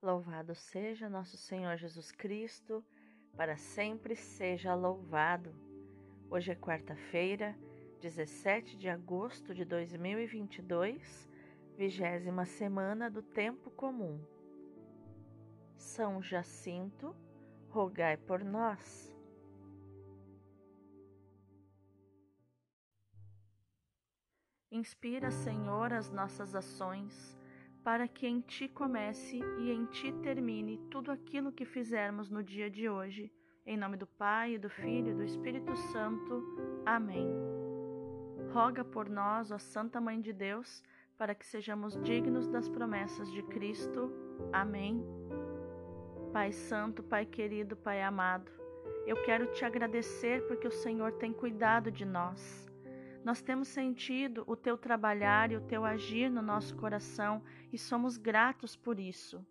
Louvado seja nosso Senhor Jesus Cristo, para sempre seja louvado. Hoje é quarta-feira, 17 de agosto de 2022, vigésima semana do Tempo Comum. São Jacinto, rogai por nós. Inspira, Senhor, as nossas ações para que em ti comece e em ti termine tudo aquilo que fizermos no dia de hoje. Em nome do Pai, do Filho e do Espírito Santo. Amém. Roga por nós, ó Santa Mãe de Deus, para que sejamos dignos das promessas de Cristo. Amém. Pai Santo, Pai querido, Pai amado, eu quero te agradecer porque o Senhor tem cuidado de nós. Nós temos sentido o teu trabalhar e o teu agir no nosso coração e somos gratos por isso.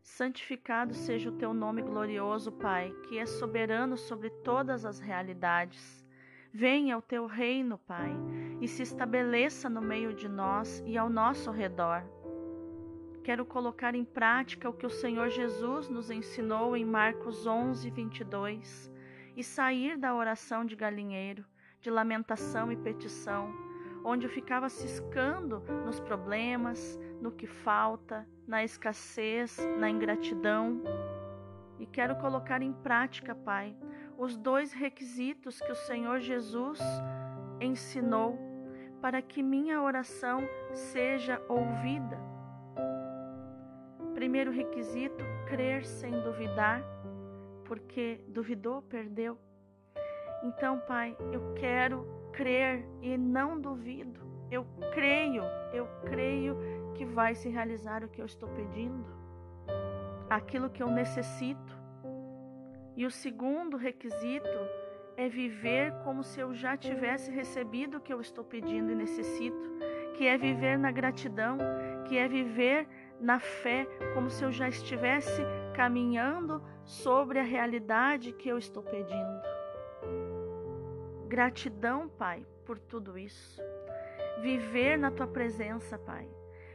Santificado seja o teu nome glorioso, Pai, que é soberano sobre todas as realidades. Venha o teu reino, Pai, e se estabeleça no meio de nós e ao nosso redor. Quero colocar em prática o que o Senhor Jesus nos ensinou em Marcos 11, 22 e sair da oração de galinheiro de lamentação e petição, onde eu ficava ciscando nos problemas, no que falta, na escassez, na ingratidão. E quero colocar em prática, Pai, os dois requisitos que o Senhor Jesus ensinou para que minha oração seja ouvida. Primeiro requisito, crer sem duvidar, porque duvidou, perdeu. Então, Pai, eu quero crer e não duvido. Eu creio, eu creio que vai se realizar o que eu estou pedindo, aquilo que eu necessito. E o segundo requisito é viver como se eu já tivesse recebido o que eu estou pedindo e necessito, que é viver na gratidão, que é viver na fé, como se eu já estivesse caminhando sobre a realidade que eu estou pedindo. Gratidão, Pai, por tudo isso. Viver na tua presença, Pai.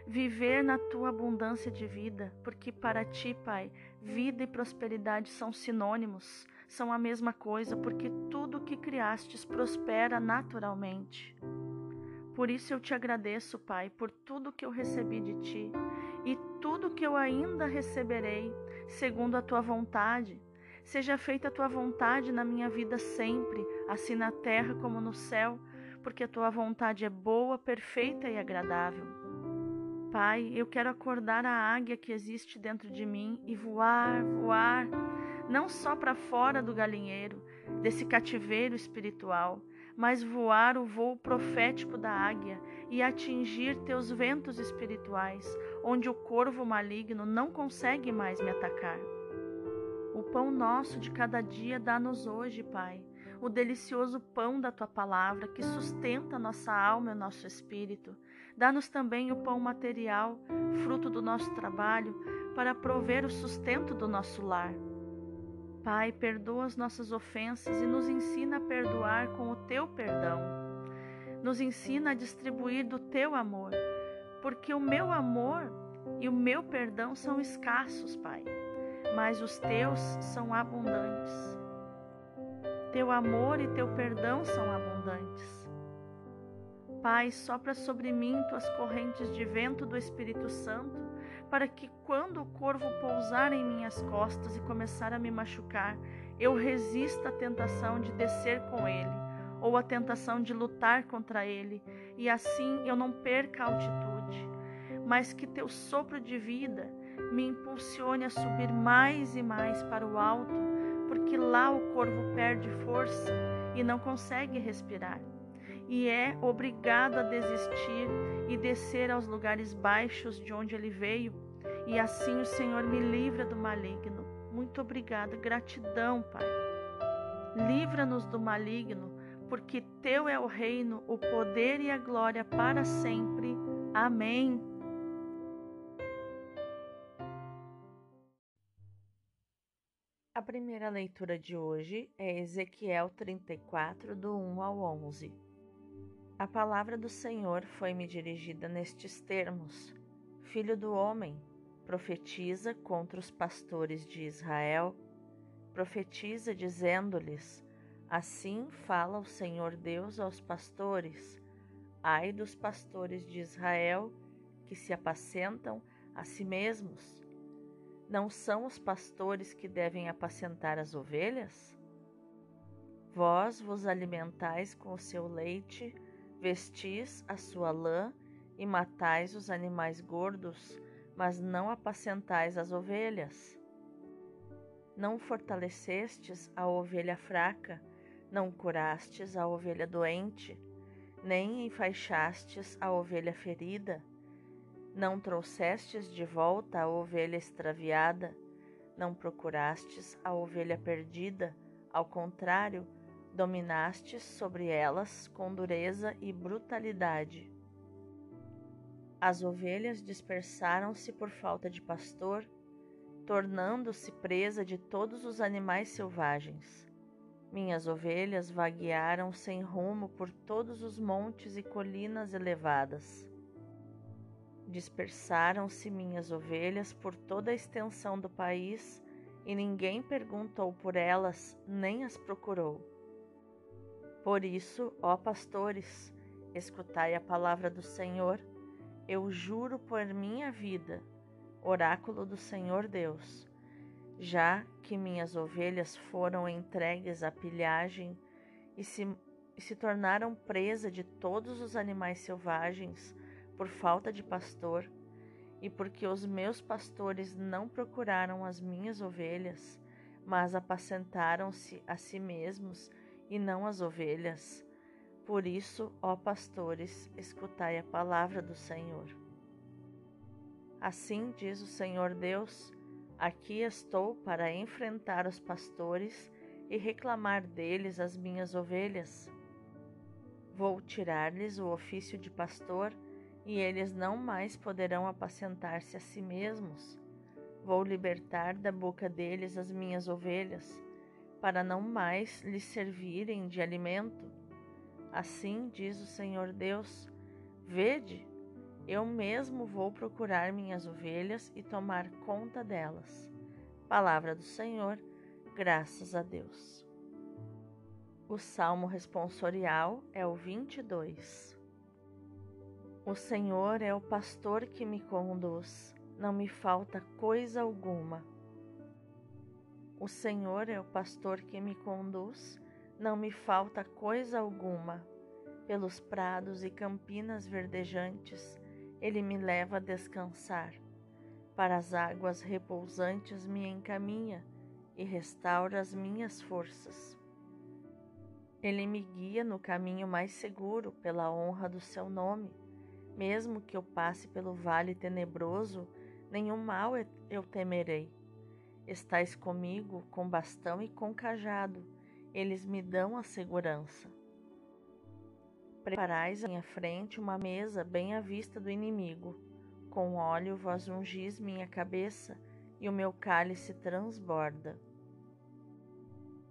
Viver na tua abundância de vida, porque para ti, Pai, vida e prosperidade são sinônimos, são a mesma coisa, porque tudo que criastes prospera naturalmente. Por isso eu te agradeço, Pai, por tudo que eu recebi de ti e tudo que eu ainda receberei, segundo a tua vontade Seja feita a tua vontade na minha vida sempre, assim na terra como no céu, porque a tua vontade é boa, perfeita e agradável. Pai, eu quero acordar a águia que existe dentro de mim e voar, voar, não só para fora do galinheiro, desse cativeiro espiritual, mas voar o voo profético da águia e atingir teus ventos espirituais, onde o corvo maligno não consegue mais me atacar. O pão nosso de cada dia dá-nos hoje, Pai, o delicioso pão da tua palavra que sustenta nossa alma e nosso espírito. Dá-nos também o pão material, fruto do nosso trabalho, para prover o sustento do nosso lar. Pai, perdoa as nossas ofensas e nos ensina a perdoar com o teu perdão. Nos ensina a distribuir do teu amor, porque o meu amor e o meu perdão são escassos, Pai mas os teus são abundantes. Teu amor e teu perdão são abundantes. Pai, sopra sobre mim tuas correntes de vento do Espírito Santo, para que quando o corvo pousar em minhas costas e começar a me machucar, eu resista à tentação de descer com ele, ou à tentação de lutar contra ele, e assim eu não perca a altitude, mas que teu sopro de vida me impulsione a subir mais e mais para o alto, porque lá o corvo perde força e não consegue respirar, e é obrigado a desistir e descer aos lugares baixos de onde ele veio, e assim o Senhor me livra do maligno. Muito obrigada, gratidão, Pai. Livra-nos do maligno, porque teu é o reino, o poder e a glória para sempre. Amém. A primeira leitura de hoje é Ezequiel 34, do 1 ao 11. A palavra do Senhor foi-me dirigida nestes termos: Filho do homem, Profetiza contra os pastores de Israel, profetiza dizendo-lhes: Assim fala o Senhor Deus aos pastores: Ai dos pastores de Israel que se apacentam a si mesmos. Não são os pastores que devem apacentar as ovelhas? Vós vos alimentais com o seu leite, vestis a sua lã e matais os animais gordos, mas não apacentais as ovelhas. Não fortalecestes a ovelha fraca, não curastes a ovelha doente, nem enfaixastes a ovelha ferida, não trouxestes de volta a ovelha extraviada, não procurastes a ovelha perdida, ao contrário, dominastes sobre elas com dureza e brutalidade. As ovelhas dispersaram-se por falta de pastor, tornando-se presa de todos os animais selvagens. Minhas ovelhas vaguearam sem rumo por todos os montes e colinas elevadas. Dispersaram-se minhas ovelhas por toda a extensão do país, e ninguém perguntou por elas, nem as procurou. Por isso, ó pastores, escutai a palavra do Senhor eu juro por minha vida, oráculo do Senhor Deus, já que minhas ovelhas foram entregues à pilhagem e se, e se tornaram presa de todos os animais selvagens por falta de pastor, e porque os meus pastores não procuraram as minhas ovelhas, mas apacentaram-se a si mesmos e não as ovelhas, por isso, ó pastores, escutai a palavra do Senhor. Assim diz o Senhor Deus: Aqui estou para enfrentar os pastores e reclamar deles as minhas ovelhas. Vou tirar-lhes o ofício de pastor e eles não mais poderão apacentar-se a si mesmos. Vou libertar da boca deles as minhas ovelhas, para não mais lhes servirem de alimento Assim diz o Senhor Deus: Vede, eu mesmo vou procurar minhas ovelhas e tomar conta delas. Palavra do Senhor, graças a Deus. O salmo responsorial é o 22. O Senhor é o pastor que me conduz, não me falta coisa alguma. O Senhor é o pastor que me conduz, não me falta coisa alguma. Pelos prados e campinas verdejantes, ele me leva a descansar. Para as águas repousantes me encaminha e restaura as minhas forças. Ele me guia no caminho mais seguro pela honra do seu nome. Mesmo que eu passe pelo vale tenebroso, nenhum mal eu temerei. Estais comigo com bastão e com cajado eles me dão a segurança. Preparais à minha frente uma mesa bem à vista do inimigo. Com óleo vós ungis minha cabeça e o meu cálice transborda.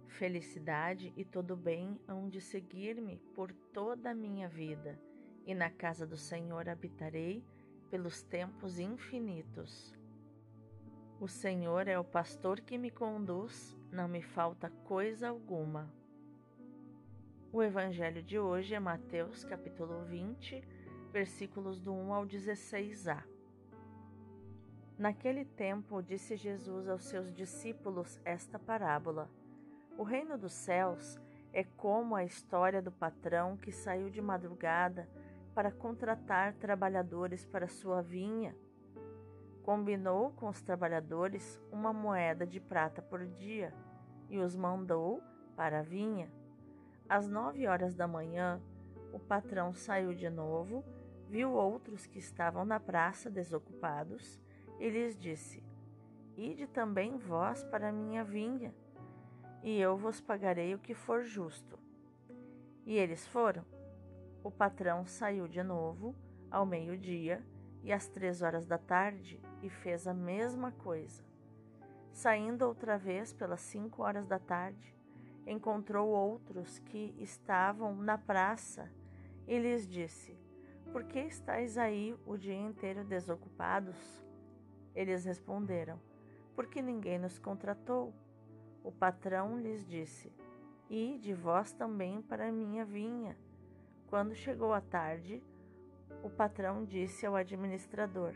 Felicidade e todo bem hão de seguir-me por toda a minha vida, e na casa do Senhor habitarei pelos tempos infinitos. O Senhor é o pastor que me conduz, não me falta coisa alguma. O evangelho de hoje é Mateus capítulo 20, versículos do 1 ao 16a. Naquele tempo disse Jesus aos seus discípulos esta parábola: O reino dos céus é como a história do patrão que saiu de madrugada para contratar trabalhadores para sua vinha Combinou com os trabalhadores uma moeda de prata por dia e os mandou para a vinha. Às nove horas da manhã, o patrão saiu de novo, viu outros que estavam na praça desocupados e lhes disse: Ide também vós para a minha vinha, e eu vos pagarei o que for justo. E eles foram. O patrão saiu de novo ao meio-dia e às três horas da tarde e fez a mesma coisa. Saindo outra vez pelas cinco horas da tarde, encontrou outros que estavam na praça e lhes disse: Por que estáis aí o dia inteiro desocupados? Eles responderam: Porque ninguém nos contratou. O patrão lhes disse: E de vós também para a minha vinha. Quando chegou a tarde, o patrão disse ao administrador: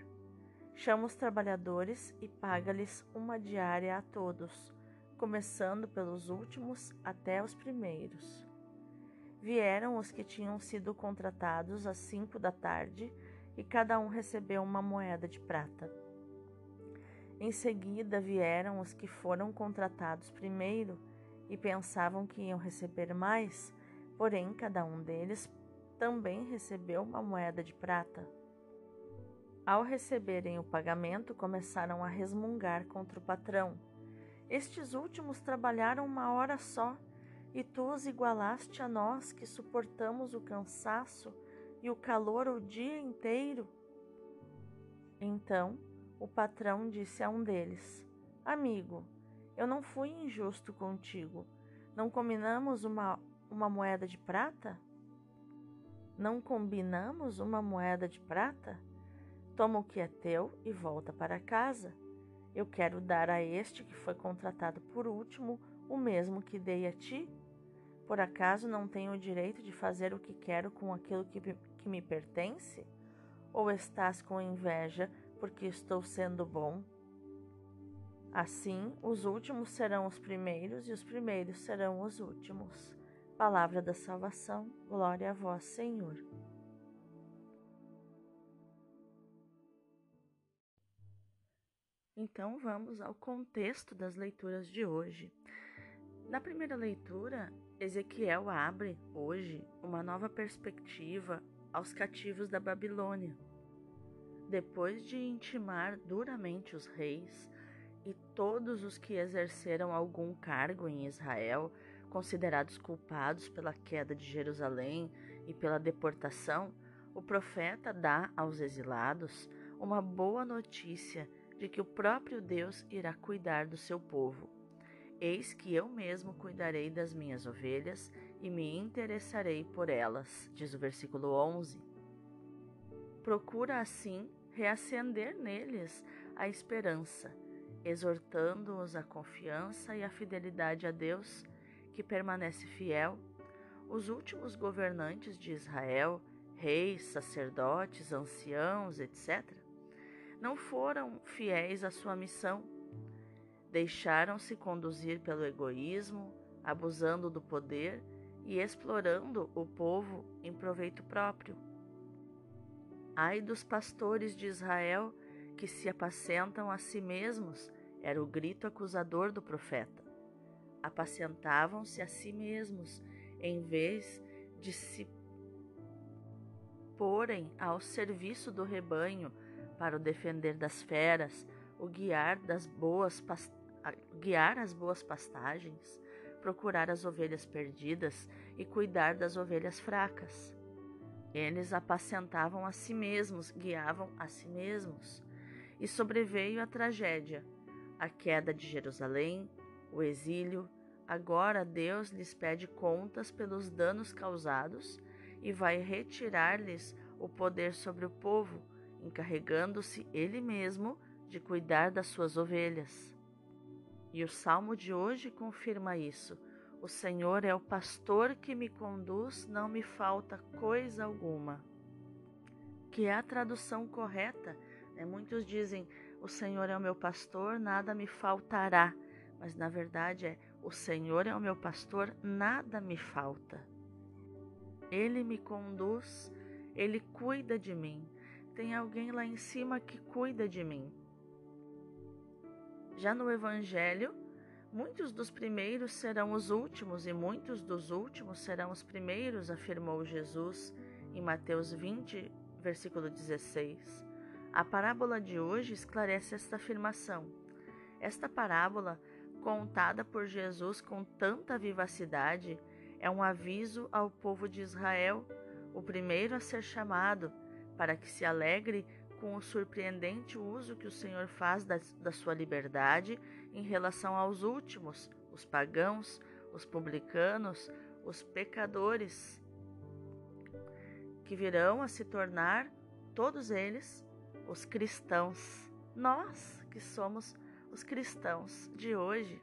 Chama os trabalhadores e paga-lhes uma diária a todos, começando pelos últimos até os primeiros. Vieram os que tinham sido contratados às cinco da tarde e cada um recebeu uma moeda de prata. Em seguida vieram os que foram contratados primeiro e pensavam que iam receber mais, porém cada um deles também recebeu uma moeda de prata. Ao receberem o pagamento, começaram a resmungar contra o patrão. Estes últimos trabalharam uma hora só, e tu os igualaste a nós que suportamos o cansaço e o calor o dia inteiro? Então o patrão disse a um deles: Amigo, eu não fui injusto contigo. Não combinamos uma, uma moeda de prata? Não combinamos uma moeda de prata? Toma o que é teu e volta para casa. Eu quero dar a este que foi contratado por último o mesmo que dei a ti. Por acaso não tenho o direito de fazer o que quero com aquilo que, que me pertence? Ou estás com inveja porque estou sendo bom? Assim, os últimos serão os primeiros e os primeiros serão os últimos. Palavra da salvação, glória a vós, Senhor. Então vamos ao contexto das leituras de hoje. Na primeira leitura, Ezequiel abre hoje uma nova perspectiva aos cativos da Babilônia. Depois de intimar duramente os reis e todos os que exerceram algum cargo em Israel, considerados culpados pela queda de Jerusalém e pela deportação, o profeta dá aos exilados uma boa notícia de que o próprio Deus irá cuidar do seu povo. Eis que eu mesmo cuidarei das minhas ovelhas e me interessarei por elas, diz o versículo 11. Procura assim reacender neles a esperança, exortando-os à confiança e à fidelidade a Deus, que permanece fiel. Os últimos governantes de Israel, reis, sacerdotes, anciãos, etc., não foram fiéis à sua missão. Deixaram-se conduzir pelo egoísmo, abusando do poder e explorando o povo em proveito próprio. Ai dos pastores de Israel que se apacentam a si mesmos, era o grito acusador do profeta. Apacentavam-se a si mesmos, em vez de se porem ao serviço do rebanho para o defender das feras, o guiar das boas guiar as boas pastagens, procurar as ovelhas perdidas e cuidar das ovelhas fracas. Eles apacentavam a si mesmos, guiavam a si mesmos. E sobreveio a tragédia, a queda de Jerusalém, o exílio. Agora Deus lhes pede contas pelos danos causados e vai retirar-lhes o poder sobre o povo encarregando-se ele mesmo de cuidar das suas ovelhas. E o salmo de hoje confirma isso. O Senhor é o pastor que me conduz, não me falta coisa alguma. Que é a tradução correta. Né? Muitos dizem: O Senhor é o meu pastor, nada me faltará. Mas na verdade é: O Senhor é o meu pastor, nada me falta. Ele me conduz, ele cuida de mim tem alguém lá em cima que cuida de mim. Já no Evangelho, muitos dos primeiros serão os últimos e muitos dos últimos serão os primeiros, afirmou Jesus em Mateus 20, versículo 16. A parábola de hoje esclarece esta afirmação. Esta parábola, contada por Jesus com tanta vivacidade, é um aviso ao povo de Israel, o primeiro a ser chamado para que se alegre com o surpreendente uso que o Senhor faz da, da sua liberdade em relação aos últimos, os pagãos, os publicanos, os pecadores, que virão a se tornar, todos eles, os cristãos. Nós que somos os cristãos de hoje.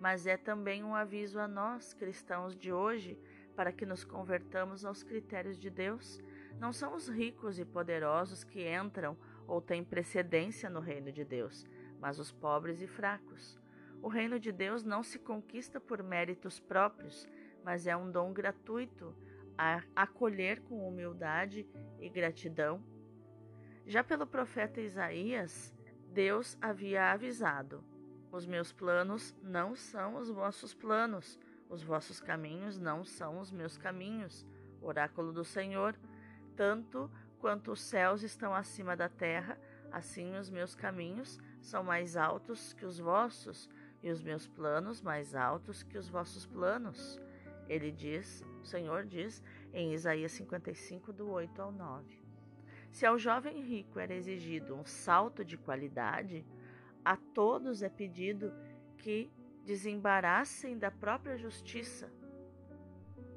Mas é também um aviso a nós, cristãos de hoje, para que nos convertamos aos critérios de Deus. Não são os ricos e poderosos que entram ou têm precedência no reino de Deus, mas os pobres e fracos. O reino de Deus não se conquista por méritos próprios, mas é um dom gratuito a acolher com humildade e gratidão. Já pelo profeta Isaías, Deus havia avisado: Os meus planos não são os vossos planos, os vossos caminhos não são os meus caminhos. Oráculo do Senhor: Tanto quanto os céus estão acima da terra, assim os meus caminhos são mais altos que os vossos, e os meus planos mais altos que os vossos planos. Ele diz, o Senhor diz em Isaías 55, do 8 ao 9. Se ao jovem rico era exigido um salto de qualidade, a todos é pedido que desembaraçem da própria justiça,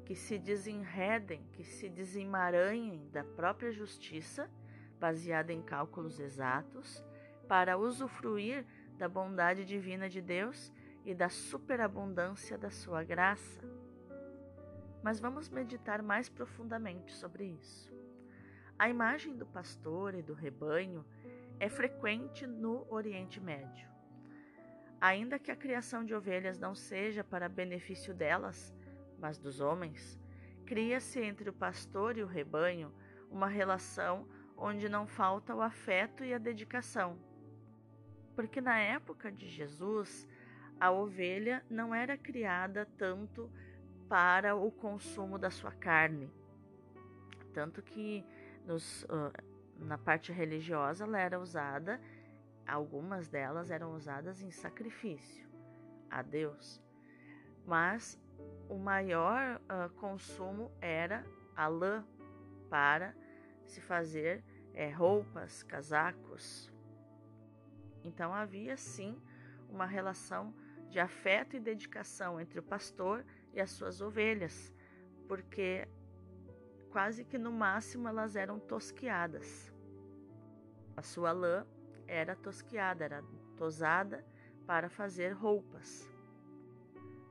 que se desenredem, que se desemaranhem da própria justiça, baseada em cálculos exatos, para usufruir da bondade divina de Deus e da superabundância da sua graça. Mas vamos meditar mais profundamente sobre isso. A imagem do pastor e do rebanho é frequente no Oriente Médio. Ainda que a criação de ovelhas não seja para benefício delas, mas dos homens, cria-se entre o pastor e o rebanho uma relação onde não falta o afeto e a dedicação porque na época de Jesus, a ovelha não era criada tanto para o consumo da sua carne. Tanto que nos, uh, na parte religiosa ela era usada, algumas delas eram usadas em sacrifício a Deus. Mas o maior uh, consumo era a lã para se fazer é, roupas, casacos, então havia sim uma relação de afeto e dedicação entre o pastor e as suas ovelhas, porque quase que no máximo elas eram tosquiadas. A sua lã era tosquiada, era tosada para fazer roupas.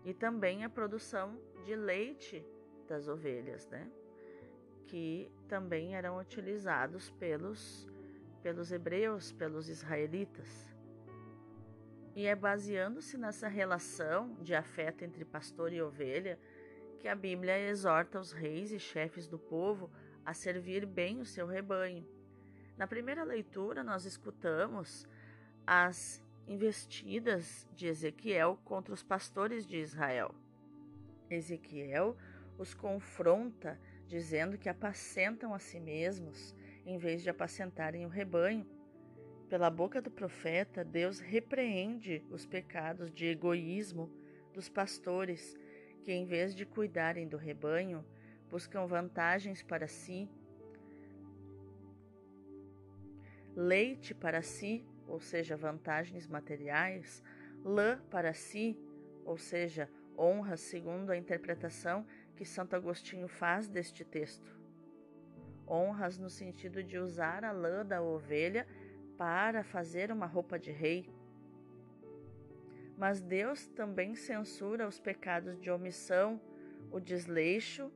E também a produção de leite das ovelhas, né? Que também eram utilizados pelos pelos hebreus, pelos israelitas. E é baseando-se nessa relação de afeto entre pastor e ovelha que a Bíblia exorta os reis e chefes do povo a servir bem o seu rebanho. Na primeira leitura, nós escutamos as investidas de Ezequiel contra os pastores de Israel. Ezequiel os confronta, dizendo que apacentam a si mesmos em vez de apacentarem o rebanho. Pela boca do profeta, Deus repreende os pecados de egoísmo dos pastores, que em vez de cuidarem do rebanho, buscam vantagens para si, leite para si, ou seja, vantagens materiais, lã para si, ou seja, honra, segundo a interpretação que Santo Agostinho faz deste texto. Honras no sentido de usar a lã da ovelha para fazer uma roupa de rei. Mas Deus também censura os pecados de omissão, o desleixo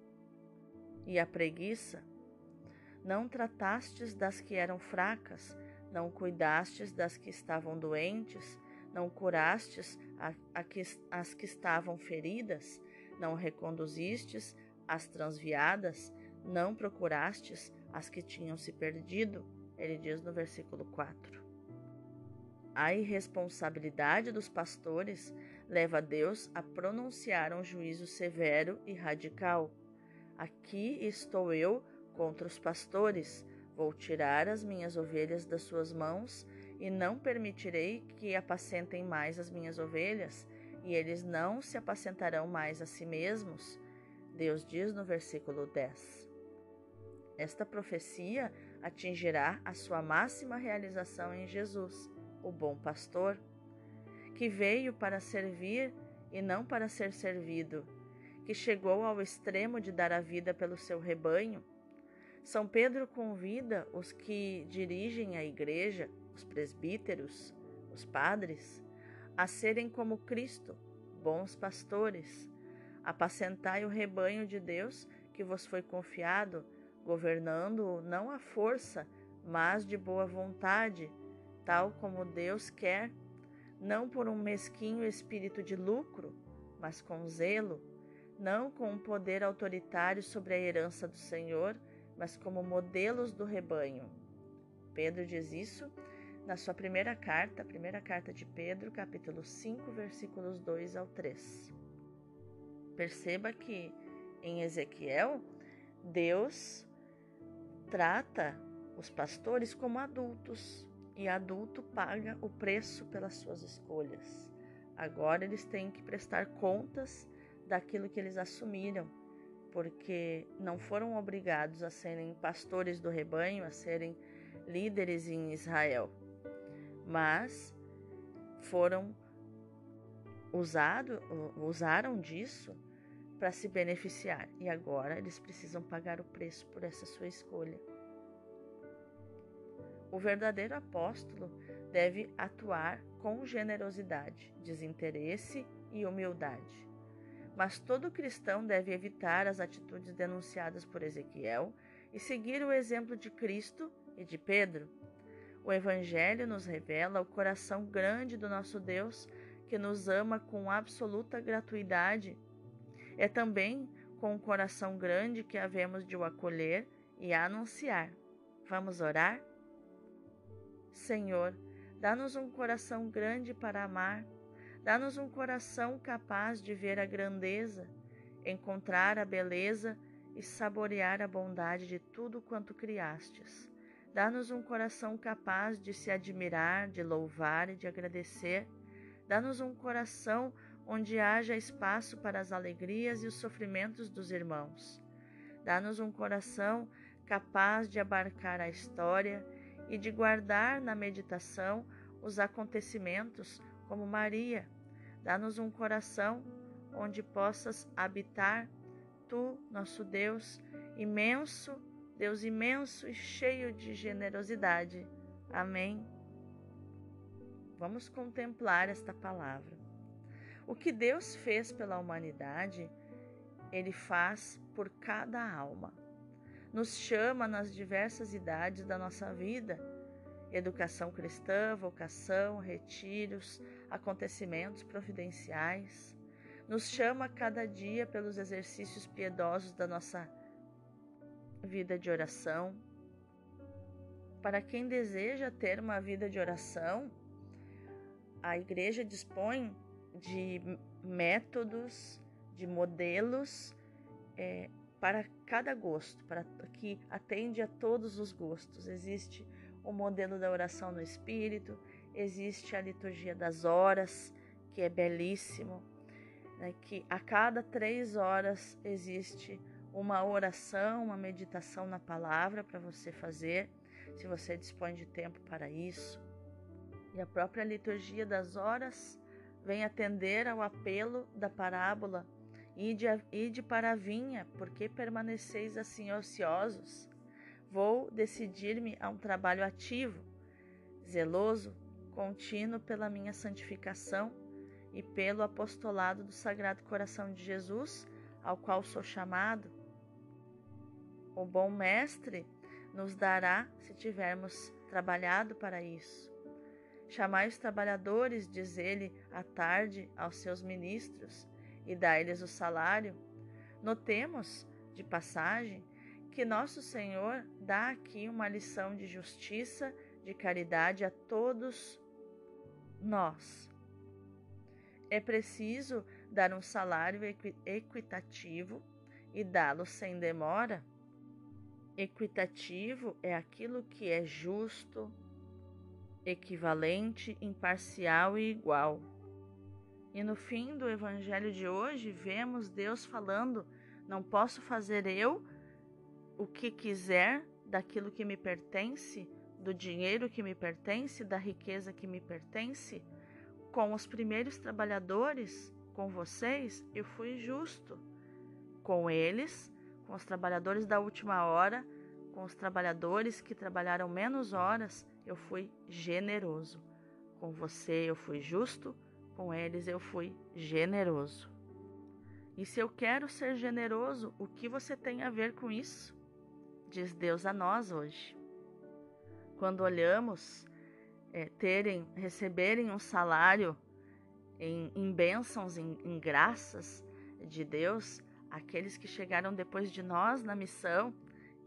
e a preguiça. Não tratastes das que eram fracas, não cuidastes das que estavam doentes, não curastes a, a que, as que estavam feridas, não reconduzistes as transviadas, não procurastes as que tinham se perdido, ele diz no versículo 4. A irresponsabilidade dos pastores leva Deus a pronunciar um juízo severo e radical. Aqui estou eu contra os pastores, vou tirar as minhas ovelhas das suas mãos e não permitirei que apacentem mais as minhas ovelhas, e eles não se apacentarão mais a si mesmos. Deus diz no versículo 10. Esta profecia atingirá a sua máxima realização em Jesus, o bom pastor, que veio para servir e não para ser servido, que chegou ao extremo de dar a vida pelo seu rebanho. São Pedro convida os que dirigem a igreja, os presbíteros, os padres, a serem como Cristo, bons pastores. Apacentai o rebanho de Deus que vos foi confiado, governando-o não à força, mas de boa vontade, tal como Deus quer, não por um mesquinho espírito de lucro, mas com zelo, não com um poder autoritário sobre a herança do Senhor, mas como modelos do rebanho. Pedro diz isso na sua primeira carta, primeira carta de Pedro, capítulo 5, versículos 2 ao 3. Perceba que em Ezequiel, Deus trata os pastores como adultos e adulto paga o preço pelas suas escolhas. Agora eles têm que prestar contas daquilo que eles assumiram porque não foram obrigados a serem pastores do rebanho, a serem líderes em Israel, mas foram usado, usaram disso para se beneficiar e agora eles precisam pagar o preço por essa sua escolha. O verdadeiro apóstolo deve atuar com generosidade, desinteresse e humildade. Mas todo cristão deve evitar as atitudes denunciadas por Ezequiel e seguir o exemplo de Cristo e de Pedro. O Evangelho nos revela o coração grande do nosso Deus, que nos ama com absoluta gratuidade. É também com um coração grande que havemos de o acolher e anunciar. Vamos orar? Senhor, dá-nos um coração grande para amar Dá-nos um coração capaz de ver a grandeza, encontrar a beleza e saborear a bondade de tudo quanto criastes. Dá-nos um coração capaz de se admirar, de louvar e de agradecer. Dá-nos um coração onde haja espaço para as alegrias e os sofrimentos dos irmãos. Dá-nos um coração capaz de abarcar a história e de guardar na meditação os acontecimentos como Maria, Dá-nos um coração onde possas habitar, tu, nosso Deus, imenso, Deus imenso e cheio de generosidade. Amém. Vamos contemplar esta palavra. O que Deus fez pela humanidade, Ele faz por cada alma. Nos chama nas diversas idades da nossa vida educação cristã, vocação, retiros, acontecimentos providenciais. Nos chama cada dia pelos exercícios piedosos da nossa vida de oração. Para quem deseja ter uma vida de oração, a igreja dispõe de métodos, de modelos é, para cada gosto, para que atende a todos os gostos. Existe o modelo da oração no Espírito, existe a liturgia das horas, que é belíssimo, né, que a cada três horas existe uma oração, uma meditação na palavra para você fazer, se você dispõe de tempo para isso. E a própria liturgia das horas vem atender ao apelo da parábola Ide, ide para a vinha, porque permaneceis assim ociosos? Vou decidir-me a um trabalho ativo, zeloso, contínuo pela minha santificação e pelo apostolado do Sagrado Coração de Jesus, ao qual sou chamado. O bom Mestre nos dará se tivermos trabalhado para isso. Chamai os trabalhadores, diz ele à tarde aos seus ministros, e dai-lhes o salário. Notemos, de passagem, que nosso Senhor dá aqui uma lição de justiça, de caridade a todos nós. É preciso dar um salário equitativo e dá-lo sem demora. Equitativo é aquilo que é justo, equivalente, imparcial e igual. E no fim do evangelho de hoje, vemos Deus falando: Não posso fazer eu o que quiser daquilo que me pertence, do dinheiro que me pertence, da riqueza que me pertence, com os primeiros trabalhadores, com vocês, eu fui justo. Com eles, com os trabalhadores da última hora, com os trabalhadores que trabalharam menos horas, eu fui generoso. Com você eu fui justo, com eles eu fui generoso. E se eu quero ser generoso, o que você tem a ver com isso? Diz Deus a nós hoje. Quando olhamos é, terem, receberem um salário em, em bênçãos, em, em graças de Deus, aqueles que chegaram depois de nós na missão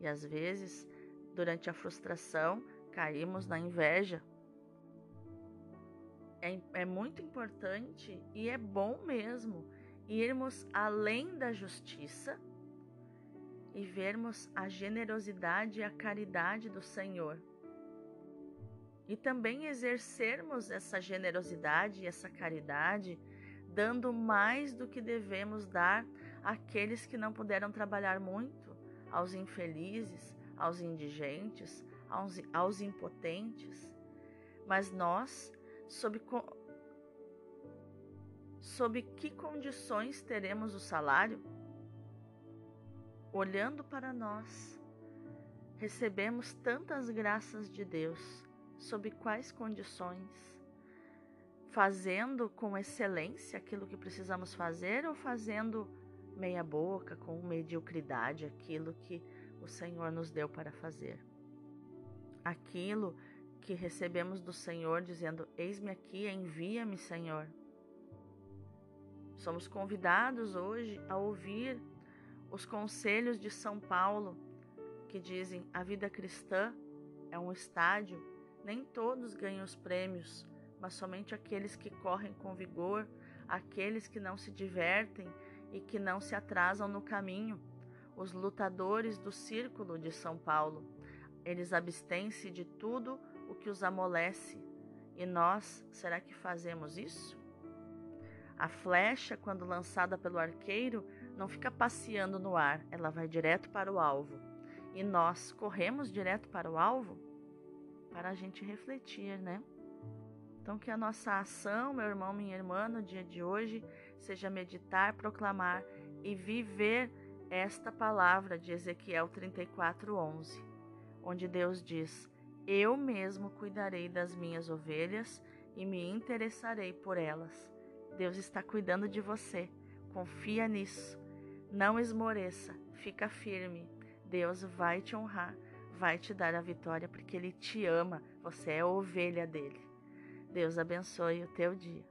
e às vezes, durante a frustração, caímos na inveja. É, é muito importante e é bom mesmo irmos além da justiça e vermos a generosidade e a caridade do Senhor. E também exercermos essa generosidade e essa caridade, dando mais do que devemos dar àqueles que não puderam trabalhar muito, aos infelizes, aos indigentes, aos, aos impotentes. Mas nós, sob sob que condições teremos o salário? Olhando para nós, recebemos tantas graças de Deus, sob quais condições? Fazendo com excelência aquilo que precisamos fazer ou fazendo meia boca, com mediocridade, aquilo que o Senhor nos deu para fazer? Aquilo que recebemos do Senhor dizendo: Eis-me aqui, envia-me, Senhor. Somos convidados hoje a ouvir os conselhos de São Paulo, que dizem: a vida cristã é um estádio, nem todos ganham os prêmios, mas somente aqueles que correm com vigor, aqueles que não se divertem e que não se atrasam no caminho, os lutadores do círculo de São Paulo. Eles abstêm-se de tudo o que os amolece. E nós, será que fazemos isso? A flecha, quando lançada pelo arqueiro, não fica passeando no ar, ela vai direto para o alvo. E nós corremos direto para o alvo? Para a gente refletir, né? Então, que a nossa ação, meu irmão, minha irmã, no dia de hoje, seja meditar, proclamar e viver esta palavra de Ezequiel 34:11, onde Deus diz: Eu mesmo cuidarei das minhas ovelhas e me interessarei por elas. Deus está cuidando de você. Confia nisso. Não esmoreça. Fica firme. Deus vai te honrar, vai te dar a vitória porque Ele te ama. Você é ovelha dele. Deus abençoe o teu dia.